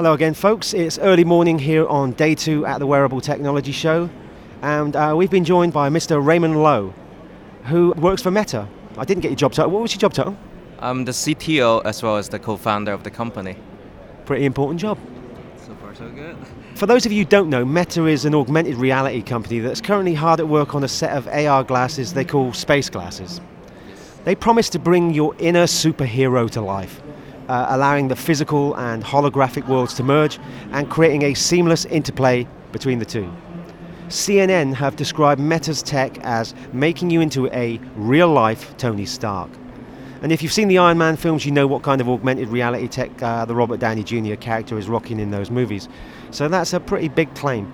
Hello again, folks. It's early morning here on day two at the Wearable Technology Show, and uh, we've been joined by Mr. Raymond Lo, who works for Meta. I didn't get your job title. What was your job title? I'm the CTO as well as the co-founder of the company. Pretty important job. So far, so good. For those of you who don't know, Meta is an augmented reality company that's currently hard at work on a set of AR glasses they call space glasses. They promise to bring your inner superhero to life, uh, allowing the physical and holographic worlds to merge and creating a seamless interplay between the two. CNN have described Meta's tech as making you into a real life Tony Stark. And if you've seen the Iron Man films, you know what kind of augmented reality tech uh, the Robert Downey Jr. character is rocking in those movies. So that's a pretty big claim.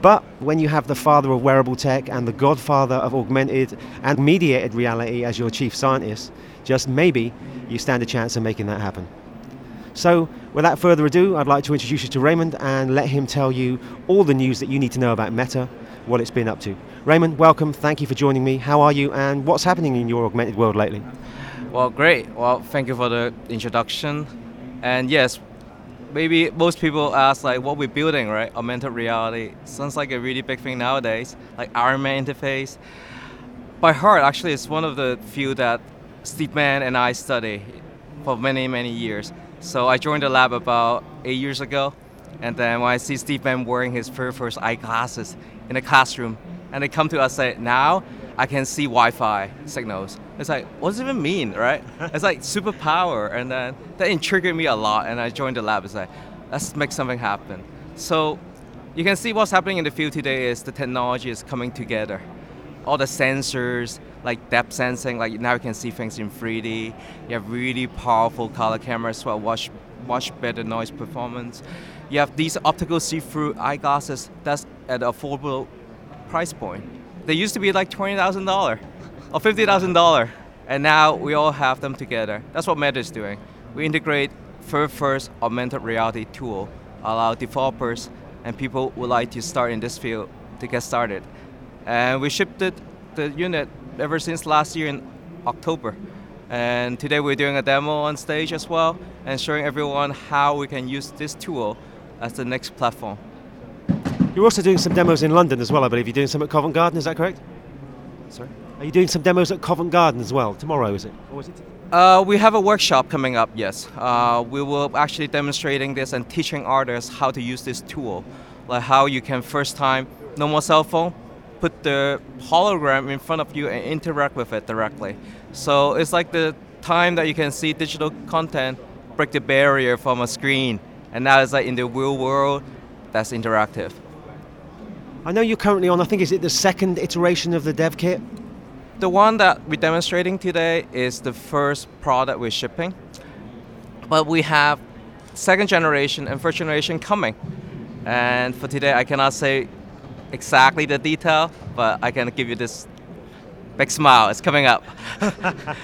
But when you have the father of wearable tech and the godfather of augmented and mediated reality as your chief scientist, just maybe you stand a chance of making that happen. So, without further ado, I'd like to introduce you to Raymond and let him tell you all the news that you need to know about Meta, what it's been up to. Raymond, welcome. Thank you for joining me. How are you and what's happening in your augmented world lately? Well, great. Well, thank you for the introduction. And yes, maybe most people ask like what we're building, right? Augmented reality sounds like a really big thing nowadays, like Iron Man interface. By heart, actually, it's one of the few that Steve Mann and I study for many, many years. So I joined the lab about eight years ago, and then when I see Steve Mann wearing his very first eyeglasses in a classroom, and they come to us and say, now I can see Wi-Fi signals. It's like, what does it even mean, right? it's like superpower, and then that intrigued me a lot, and I joined the lab. It's like, let's make something happen. So you can see what's happening in the field today is the technology is coming together. All the sensors, like depth sensing, like now you can see things in 3D. You have really powerful color cameras for much, much better noise performance. You have these optical see-through eyeglasses that's at affordable price point. They used to be like $20,000 or $50,000, and now we all have them together. That's what Meta is doing. We integrate first first augmented reality tool, allow developers and people who would like to start in this field to get started. And we shipped it, the unit ever since last year in October. And today we're doing a demo on stage as well and showing everyone how we can use this tool as the next platform. You're also doing some demos in London as well, I believe. You're doing some at Covent Garden, is that correct? Sorry? Are you doing some demos at Covent Garden as well? Tomorrow, is it? Or is it? Uh, we have a workshop coming up, yes. Uh, we will actually demonstrating this and teaching artists how to use this tool. Like how you can first time, no more cell phone, put the hologram in front of you and interact with it directly. So it's like the time that you can see digital content break the barrier from a screen. And now it's like in the real world, that's interactive. I know you're currently on, I think, is it the second iteration of the dev kit? The one that we're demonstrating today is the first product we're shipping. But we have second generation and first generation coming. And for today, I cannot say exactly the detail, but I can give you this big smile. It's coming up.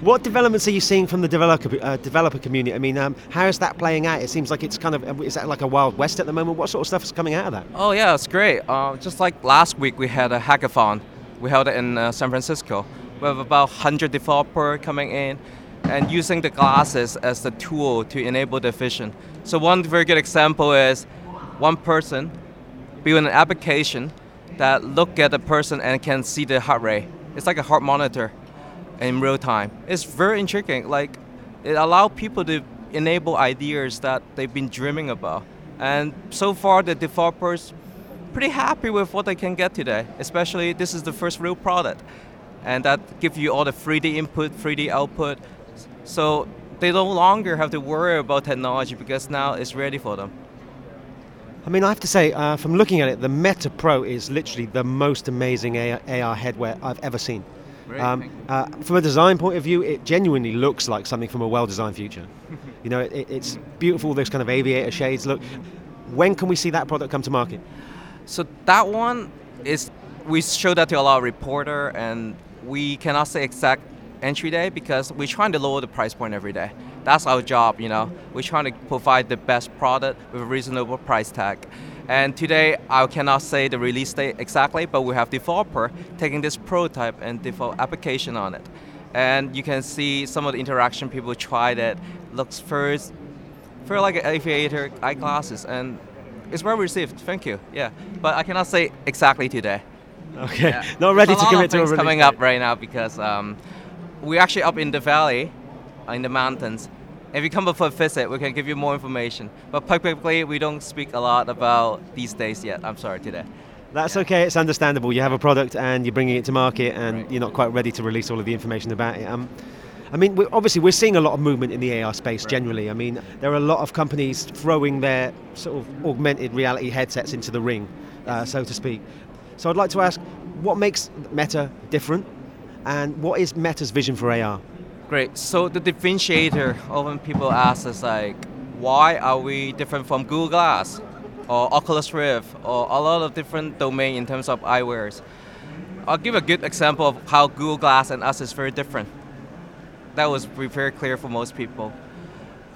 What developments are you seeing from the developer uh, developer community? I mean, um, how is that playing out? It seems like it's kind of is that like a wild west at the moment? What sort of stuff is coming out of that? Oh yeah, it's great. Uh, just like last week, we had a hackathon. We held it in uh, San Francisco. We have about 100 developers coming in and using the glasses as the tool to enable the vision. So one very good example is one person build an application that look at the person and can see the heart rate. It's like a heart monitor in real time. It's very intriguing. Like it allows people to enable ideas that they've been dreaming about. And so far, the developers pretty happy with what they can get today. Especially this is the first real product, and that gives you all the 3D input, 3D output. So they no longer have to worry about technology because now it's ready for them. I mean, I have to say, uh, from looking at it, the Meta Pro is literally the most amazing AR, AR headwear I've ever seen. Um, uh, from a design point of view, it genuinely looks like something from a well-designed future. you know, it, it's beautiful. Those kind of aviator shades. Look, when can we see that product come to market? So that one is we show that to a lot of reporter, and we cannot say exact entry day because we're trying to lower the price point every day. That's our job, you know. We're trying to provide the best product with a reasonable price tag. And today, I cannot say the release date exactly, but we have developer taking this prototype and develop application on it. And you can see some of the interaction people tried it. Looks first feel like an aviator eyeglasses, and it's well received. Thank you. Yeah, but I cannot say exactly today. Okay, Yeah. not ready There's to lot commit to a release coming date. up right now because um, we're actually up in the valley, in the mountains. If you come up for a visit, we can give you more information. But publicly, we don't speak a lot about these days yet. I'm sorry today. That's okay. It's understandable. You have a product and you're bringing it to market, and Right. you're not quite ready to release all of the information about it. Um, I mean, we're, obviously, we're seeing a lot of movement in the AR space generally. I mean, there are a lot of companies throwing their sort of augmented reality headsets into the ring, uh, so to speak. So I'd like to ask, what makes Meta different, and what is Meta's vision for AR? Great. So the differentiator, often people ask us like, why are we different from Google Glass or Oculus Rift or a lot of different domain in terms of eyewears? I'll give a good example of how Google Glass and us is very different. That was very clear for most people.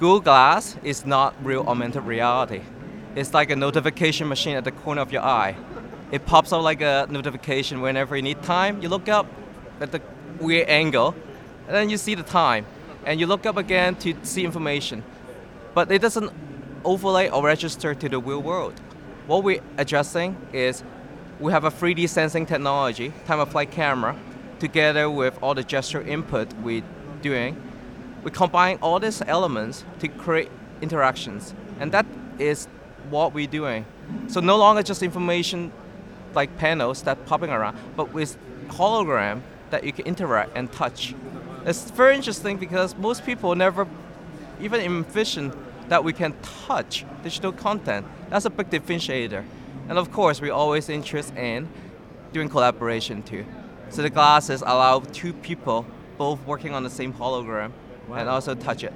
Google Glass is not real augmented reality. It's like a notification machine at the corner of your eye. It pops up like a notification whenever you need time. You look up at the weird angle, and then you see the time, and you look up again to see information. But it doesn't overlay or register to the real world. What we're addressing is we have a 3D sensing technology, time of flight camera, together with all the gesture input we're doing. We combine all these elements to create interactions, and that is what we're doing. So no longer just information like panels that popping around, but with hologram that you can interact and touch. It's very interesting because most people never even envision that we can touch digital content. That's a big differentiator. And of course, we're always interested in doing collaboration too. So the glasses allow two people both working on the same hologram and also touch it.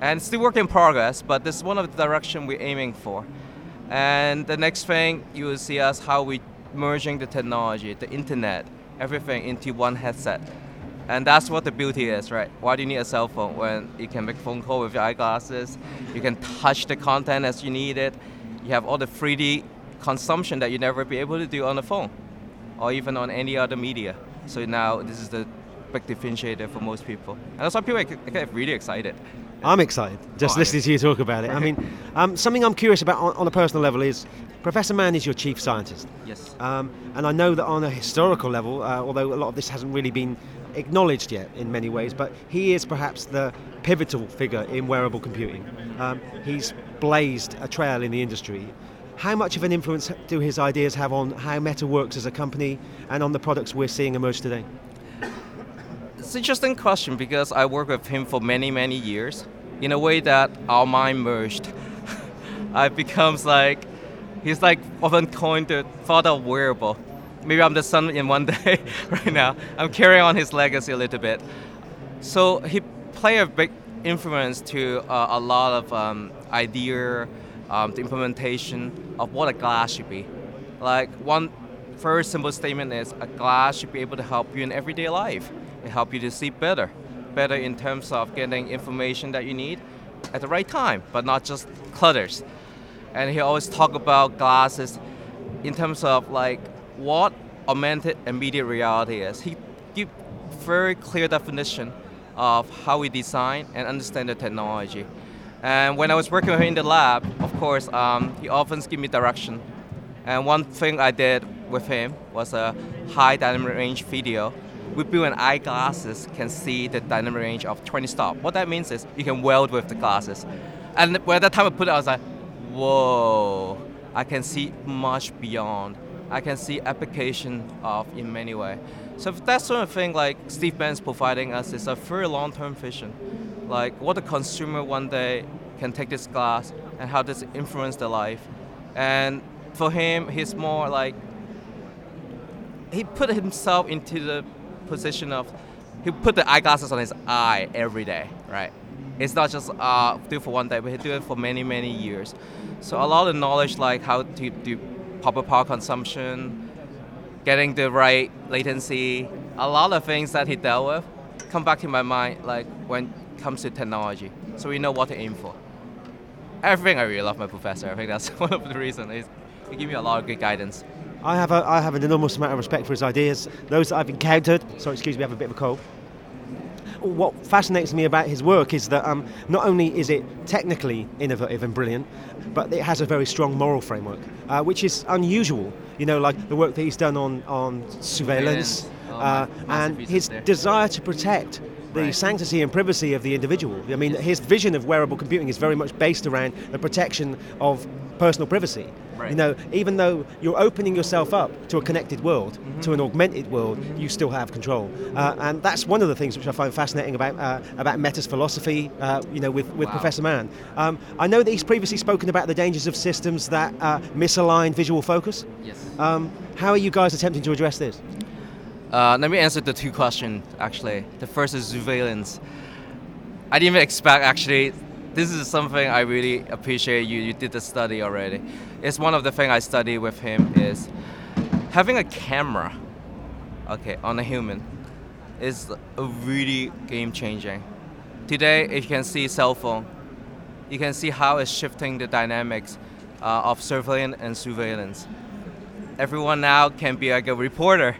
And still work in progress, but this is one of the direction we're aiming for. And the next thing you will see us how we merging the technology, the internet, everything into one headset. And that's what the beauty is, right? Why do you need a cell phone when you can make phone call with your eyeglasses? You can touch the content as you need it. You have all the 3D consumption that you never be able to do on the phone or even on any other media. So now this is the big differentiator for most people. And that's why people get really excited. I'm excited just Oh, listening to you talk about it. I mean, um, something I'm curious about on, on a personal level is Professor Mann is your chief scientist. Yes. Um, and I know that on a historical level, uh, although a lot of this hasn't really been acknowledged yet in many ways, but he is perhaps the pivotal figure in wearable computing. Um, he's blazed a trail in the industry. How much of an influence do his ideas have on how Meta works as a company and on the products we're seeing emerge today? It's an interesting question because I worked with him for many, many years. In a way that our mind merged. I becomes like, he's like often coined the father of wearable. Maybe I'm the son in one day right now. I'm carrying on his legacy a little bit. So he played a big influence to uh, a lot of um, idea, um, the implementation of what a glass should be. Like one very simple statement is a glass should be able to help you in everyday life. It help you to see better, better in terms of getting information that you need at the right time, but not just clutters. And he always talk about glasses in terms of like what augmented media reality is. He give very clear definition of how we design and understand the technology. And when I was working with him in the lab, of course, um, he often give me direction. And one thing I did with him was a high dynamic range video. We built an eyeglasses can see the dynamic range of 20 stop. What that means is you can weld with the glasses. And by that time I put it, I was like, whoa, I can see much beyond. I can see application of in many ways. So that sort of thing, like Steve Mann's providing us, is a very long-term vision. Like what the consumer one day can take this glass and how this influence their life. And for him, he's more like he put himself into the position of he put the eyeglasses on his eye every day, right? It's not just uh, do it for one day, but he do it for many, many years. So a lot of knowledge like how to do proper power consumption, getting the right latency, a lot of things that he dealt with come back to my mind like when it comes to technology. So we know what to aim for. Everything I really love my professor. I think that's one of the reasons. He give me a lot of good guidance. I have, a, I have an enormous amount of respect for his ideas, those that I've encountered. Sorry, excuse me, I have a bit of a cold. what fascinates me about his work is that um, not only is it technically innovative and brilliant, but it has a very strong moral framework, uh, which is unusual. You know, like the work that he's done on, on surveillance, Sousveillance. Oh, uh, and his desire to protect the Right. sanctity and privacy of the individual. I mean, his vision of wearable computing is very much based around the protection of personal privacy. Right. You know, even though you're opening yourself up to a connected world, Mm-hmm. to an augmented world, you still have control. Uh, and that's one of the things which I find fascinating about uh, about Meta's philosophy. Uh, you know, with, with Wow. Professor Mann. Um, I know that he's previously spoken about the dangers of systems that uh, misalign visual focus. Yes. Um, how are you guys attempting to address this? Uh, let me answer the two questions actually. The first is surveillance. I didn't even expect actually. This is something I really appreciate. You you did the study already. It's one of the things I study with him is having a camera, okay, on a human, is a really game changing. Today, if you can see cell phone, you can see how it's shifting the dynamics uh, of sousveillance and surveillance. Everyone now can be like a reporter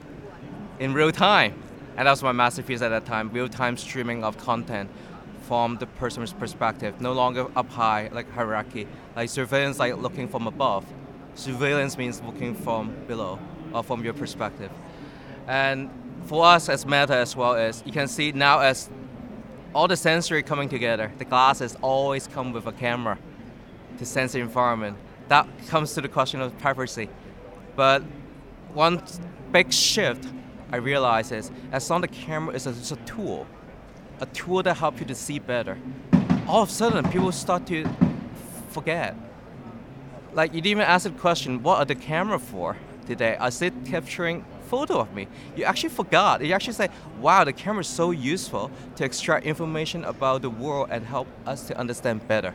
in real time. And that was my masterpiece at that time real time streaming of content from the person's perspective, no longer up high, like hierarchy. Like surveillance, like looking from above. Sousveillance means looking from below or from your perspective. And for us as Meta as well as you can see now as all the sensory coming together, the glasses always come with a camera to sense the environment. That comes to the question of privacy. But one big shift I realize is as long the camera is a, is a tool, a tool that helps you to see better. All of a sudden, people start to forget. Like you didn't even ask the question, what are the camera for today? Is it capturing photo of me? You actually forgot. You actually say, wow, the camera is so useful to extract information about the world and help us to understand better.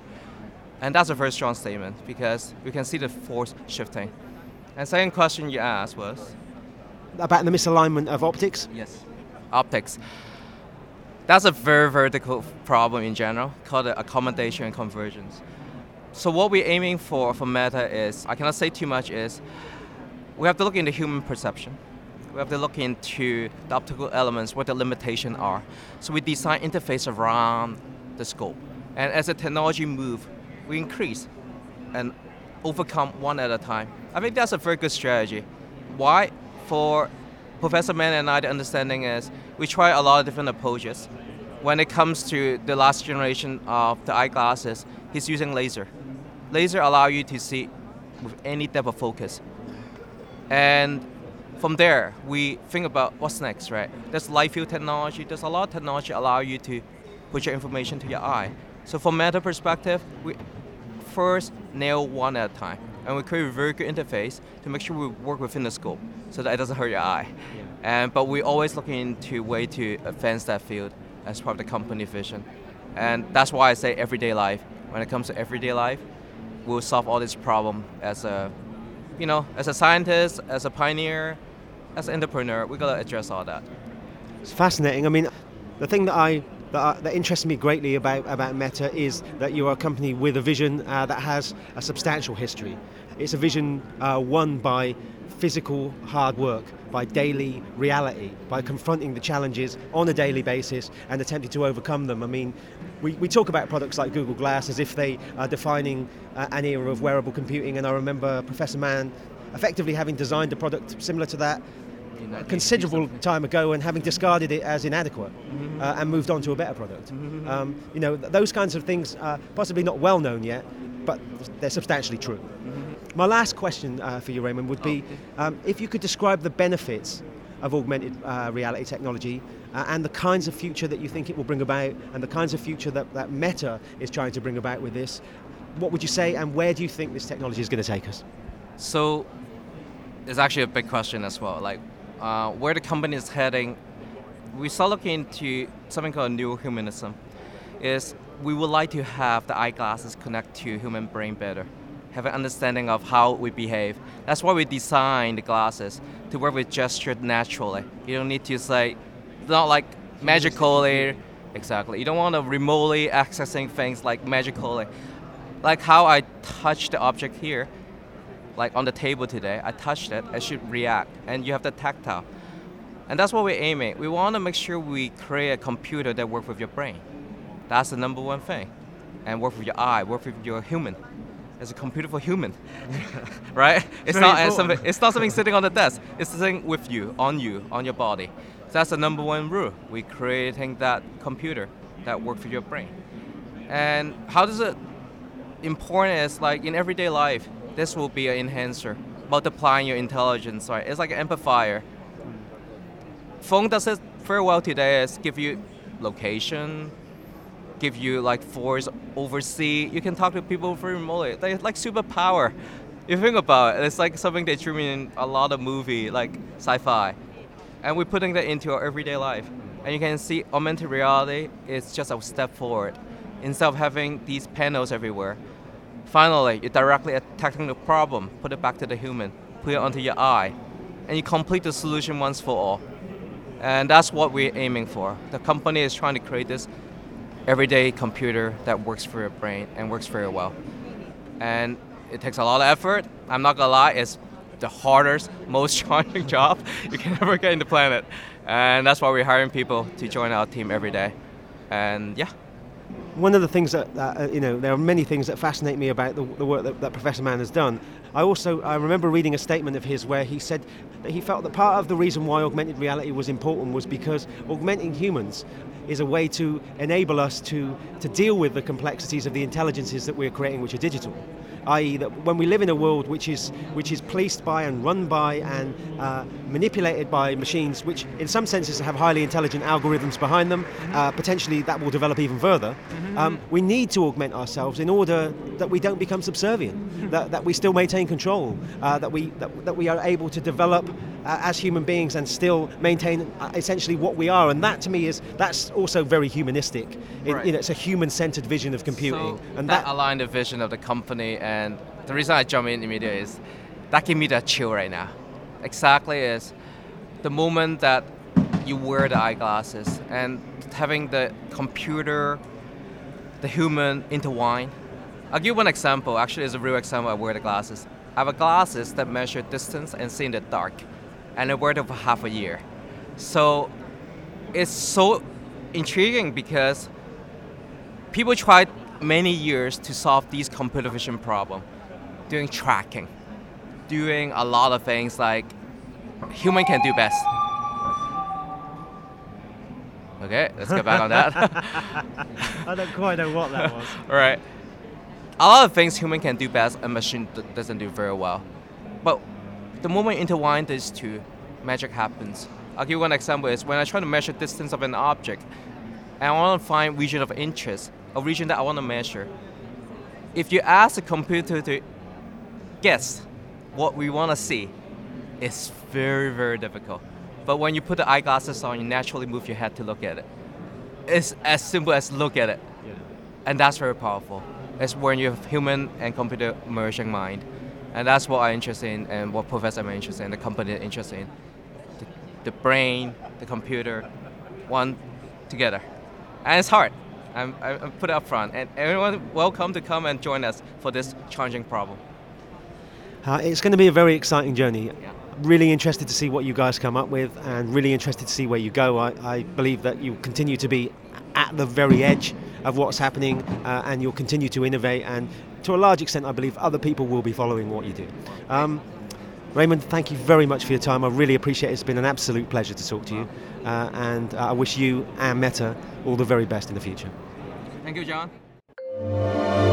And that's a very strong statement because we can see the force shifting. And second question you asked was About the misalignment of optics? yes, optics. That's a very vertical problem in general called accommodation and convergence. So what we're aiming for for Meta is I cannot say too much is we have to look into human perception. We have to look into the optical elements, what the limitations are. So we design interface around the scope. And as the technology move, we increase and overcome one at a time. I think that's a very good strategy. Why? For Professor Mann and I, the understanding is we try a lot of different approaches. When it comes to the last generation of the eyeglasses, he's using laser. Laser allow you to see with any depth of focus. And from there, we think about what's next, right? There's light field technology. There's a lot of technology allow you to put your information to your eye. So from meta perspective, we first nail one at a time, and we create a very good interface to make sure we work within the scope, so that it doesn't hurt your eye. And but we're always looking into way to advance that field as part of the company vision, and that's why I say everyday life. When it comes to everyday life, we'll solve all this problem as a, you know, as a scientist, as a pioneer, as an entrepreneur. We gotta address all that. It's fascinating. I mean, the thing that I that, I, that interests me greatly about about Meta is that you are a company with a vision uh, that has a substantial history. It's a vision uh, won by physical hard work, by daily reality, by confronting the challenges on a daily basis and attempting to overcome them. I mean, we, we talk about products like Google Glass as if they are defining uh, an era of wearable computing, and I remember Professor Mann effectively having designed a product similar to that a considerable time ago and having discarded it as inadequate uh, and moved on to a better product. Um, you know, th- those kinds of things are possibly not well known yet, but they're substantially true. My last question uh, for you, Raymond, would be um, if you could describe the benefits of augmented uh, reality technology uh, and the kinds of future that you think it will bring about and the kinds of future that, that Meta is trying to bring about with this, what would you say and where do you think this technology is going to take us? So it's actually a big question as well. Like uh, where the company is heading, we start looking into something called new humanism. Is we would like to have the eyeglasses connect to human brain better, have an understanding of how we behave. That's why we design the glasses to work with gesture naturally. You don't need to say, not like magically. Exactly. You don't want to remotely accessing things like magically. Like how I touch the object here, like on the table today, I touched it, it should react, and you have the tactile. And that's what we're aiming. We want to make sure we create a computer that works with your brain. That's the number one thing. And work with your eye, work with your human. It's a computer for human, right? It's not important. something. It's not something sitting on the desk. It's sitting with you, on you, on your body. That's the number one rule. We're creating that computer that works with your brain. And how does it important is like in everyday life, this will be an enhancer, multiplying your intelligence, right? It's like an amplifier. Phone does it very well today is give you location, give you like force oversee. You can talk to people very remotely. They like superpower. You think about it, it's like something they dream in a lot of movie, like sci-fi. And we're putting that into our everyday life. And you can see augmented reality is just a step forward. Instead of having these panels everywhere, finally you're directly attacking the problem, put it back to the human, put it onto your eye, and you complete the solution once for all. And that's what we're aiming for. The company is trying to create this everyday computer that works for your brain and works very well. And it takes a lot of effort. I'm not gonna lie, it's the hardest, most challenging job you can ever get in the planet. And that's why we're hiring people to join our team every day. And yeah. One of the things that, uh, you know, there are many things that fascinate me about the, the work that, that Professor Mann has done. I also I remember reading a statement of his where he said that he felt that part of the reason why augmented reality was important was because augmenting humans is a way to enable us to, to deal with the complexities of the intelligences that we're creating, which are digital. I.e., that when we live in a world which is which is policed by and run by and uh, manipulated by machines, which in some senses have highly intelligent algorithms behind them, uh, potentially that will develop even further. Um, we need to augment ourselves in order that we don't become subservient, that, that we still maintain control, uh, that we that, that we are able to develop uh, as human beings and still maintain uh, essentially what we are. And that to me is that's also very humanistic. It- Right. you know, it's a human-centered vision of computing, So and that, that aligned the vision of the company, and the reason I jump in immediately is that give me that chill right now. Exactly is the moment that you wear the eyeglasses and having the computer, the human intertwine. I'll give one example. Actually, it's a real example. I wear the glasses. I have glasses that measure distance and see in the dark, and I wear them for half a year. So it's so intriguing because people tried many years to solve these computer vision problem. Doing tracking. Doing a lot of things like human can do best. Okay let's get back on that. I don't quite know what that was. all right a lot of things human can do best a machine d- doesn't do very well. But the moment you intertwine these two magic happens. I'll give you one example is when i try to measure distance of an object and i want to find region of interest a region that i want to measure. If you ask a computer to guess what we want to see it's very very difficult. But when you put the eyeglasses on you naturally move your head to look at it. It's as simple as look at it. And that's very powerful. It's when you have human and computer merging mind, and that's what I'm interested in, and what Professor I'm interested in, the company is interested in, the, the brain, the computer, one together, and it's hard. I'm, I I put it up front, and everyone welcome to come and join us for this challenging problem. Uh, it's going to be a very exciting journey. Yeah. Really interested to see what you guys come up with, and really interested to see where you go. I, I believe that you continue to be at the very edge of what's happening, uh, and you'll continue to innovate. And to a large extent, I believe other people will be following what you do. Um, Raymond, thank you very much for your time. I really appreciate it. It's been an absolute pleasure to talk to you, uh, and uh, I wish you and Meta all the very best in the future. Thank you, John.